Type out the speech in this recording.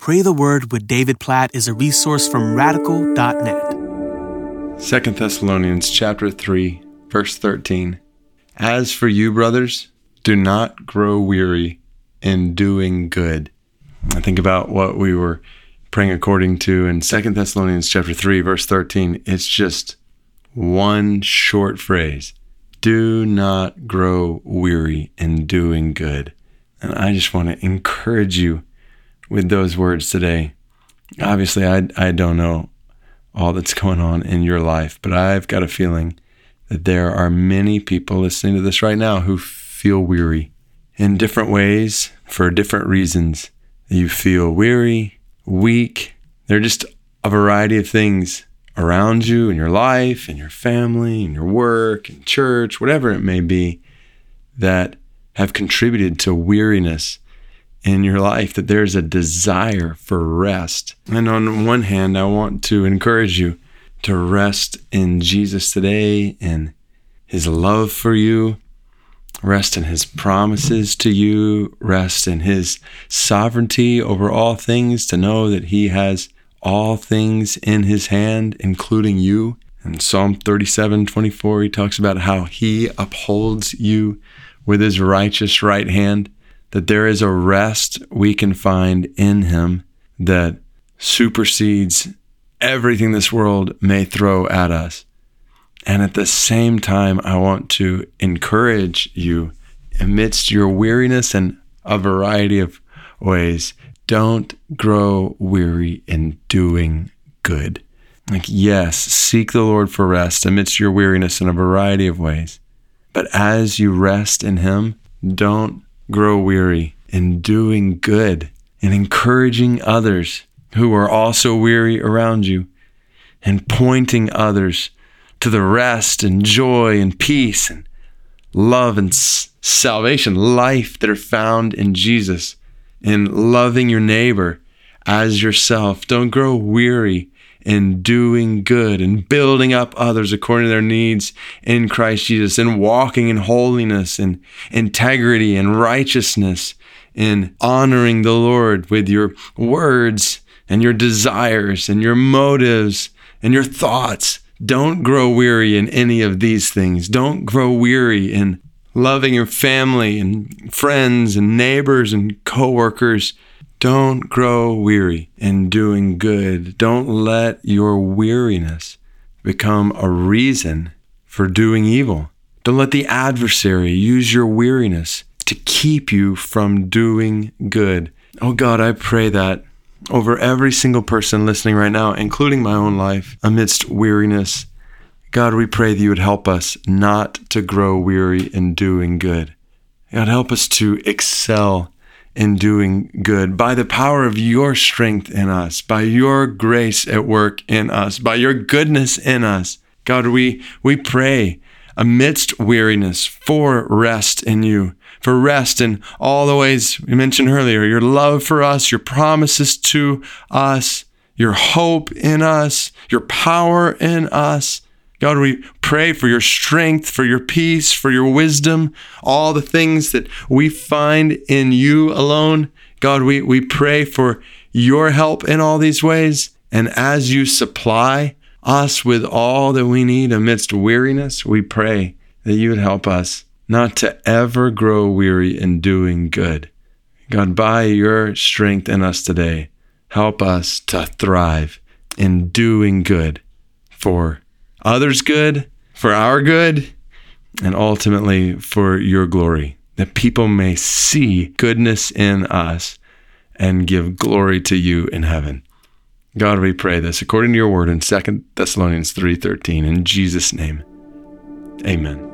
Pray the Word with David Platt is a resource from radical.net. 2 Thessalonians chapter 3, verse 13. As for you, brothers, do not grow weary in doing good. I think about what we were praying according to in 2 Thessalonians chapter 3, verse 13. It's just one short phrase. Do not grow weary in doing good. And I just want to encourage you with those words today. Obviously, I, I don't know all that's going on in your life, but I've got a feeling that there are many people listening to this right now who feel weary in different ways for different reasons. You feel weary, weak. There are just a variety of things around you in your life, in your family, in your work, in church, whatever it may be, that have contributed to weariness in your life, that there's a desire for rest. And on one hand, I want to encourage you to rest in Jesus today and his love for you, rest in his promises to you, rest in his sovereignty over all things, to know that he has all things in his hand, including you. In Psalm 37 24, he talks about how he upholds you with his righteous right hand that there is a rest we can find in Him that supersedes everything this world may throw at us. And at the same time, I want to encourage you amidst your weariness and a variety of ways. Don't grow weary in doing good. Like, yes, seek the Lord for rest amidst your weariness in a variety of ways. But as you rest in Him, don't grow weary in doing good and encouraging others who are also weary around you and pointing others to the rest and joy and peace and love and salvation, life that are found in Jesus, in loving your neighbor as yourself. Don't grow weary in doing good and building up others according to their needs in Christ Jesus and walking in holiness and integrity and righteousness in honoring the Lord with your words and your desires and your motives and your thoughts. Don't grow weary in any of these things. Don't grow weary in loving your family and friends and neighbors and coworkers don't grow weary in doing good. Don't let your weariness become a reason for doing evil. Don't let the adversary use your weariness to keep you from doing good. Oh God, I pray that over every single person listening right now, including my own life, amidst weariness. God, we pray that you would help us not to grow weary in doing good. God, help us to excel in doing good, by the power of your strength in us, by your grace at work in us, by your goodness in us. God, we, we pray amidst weariness for rest in you, for rest in all the ways we mentioned earlier your love for us, your promises to us, your hope in us, your power in us. God, we pray for your strength, for your peace, for your wisdom, all the things that we find in you alone. God, we, we pray for your help in all these ways. And as you supply us with all that we need amidst weariness, we pray that you would help us not to ever grow weary in doing good. God, by your strength in us today, help us to thrive in doing good for others' good, for our good, and ultimately for your glory, that people may see goodness in us and give glory to you in heaven. God, we pray this according to your word in 2 Thessalonians 3:13 in Jesus name. Amen.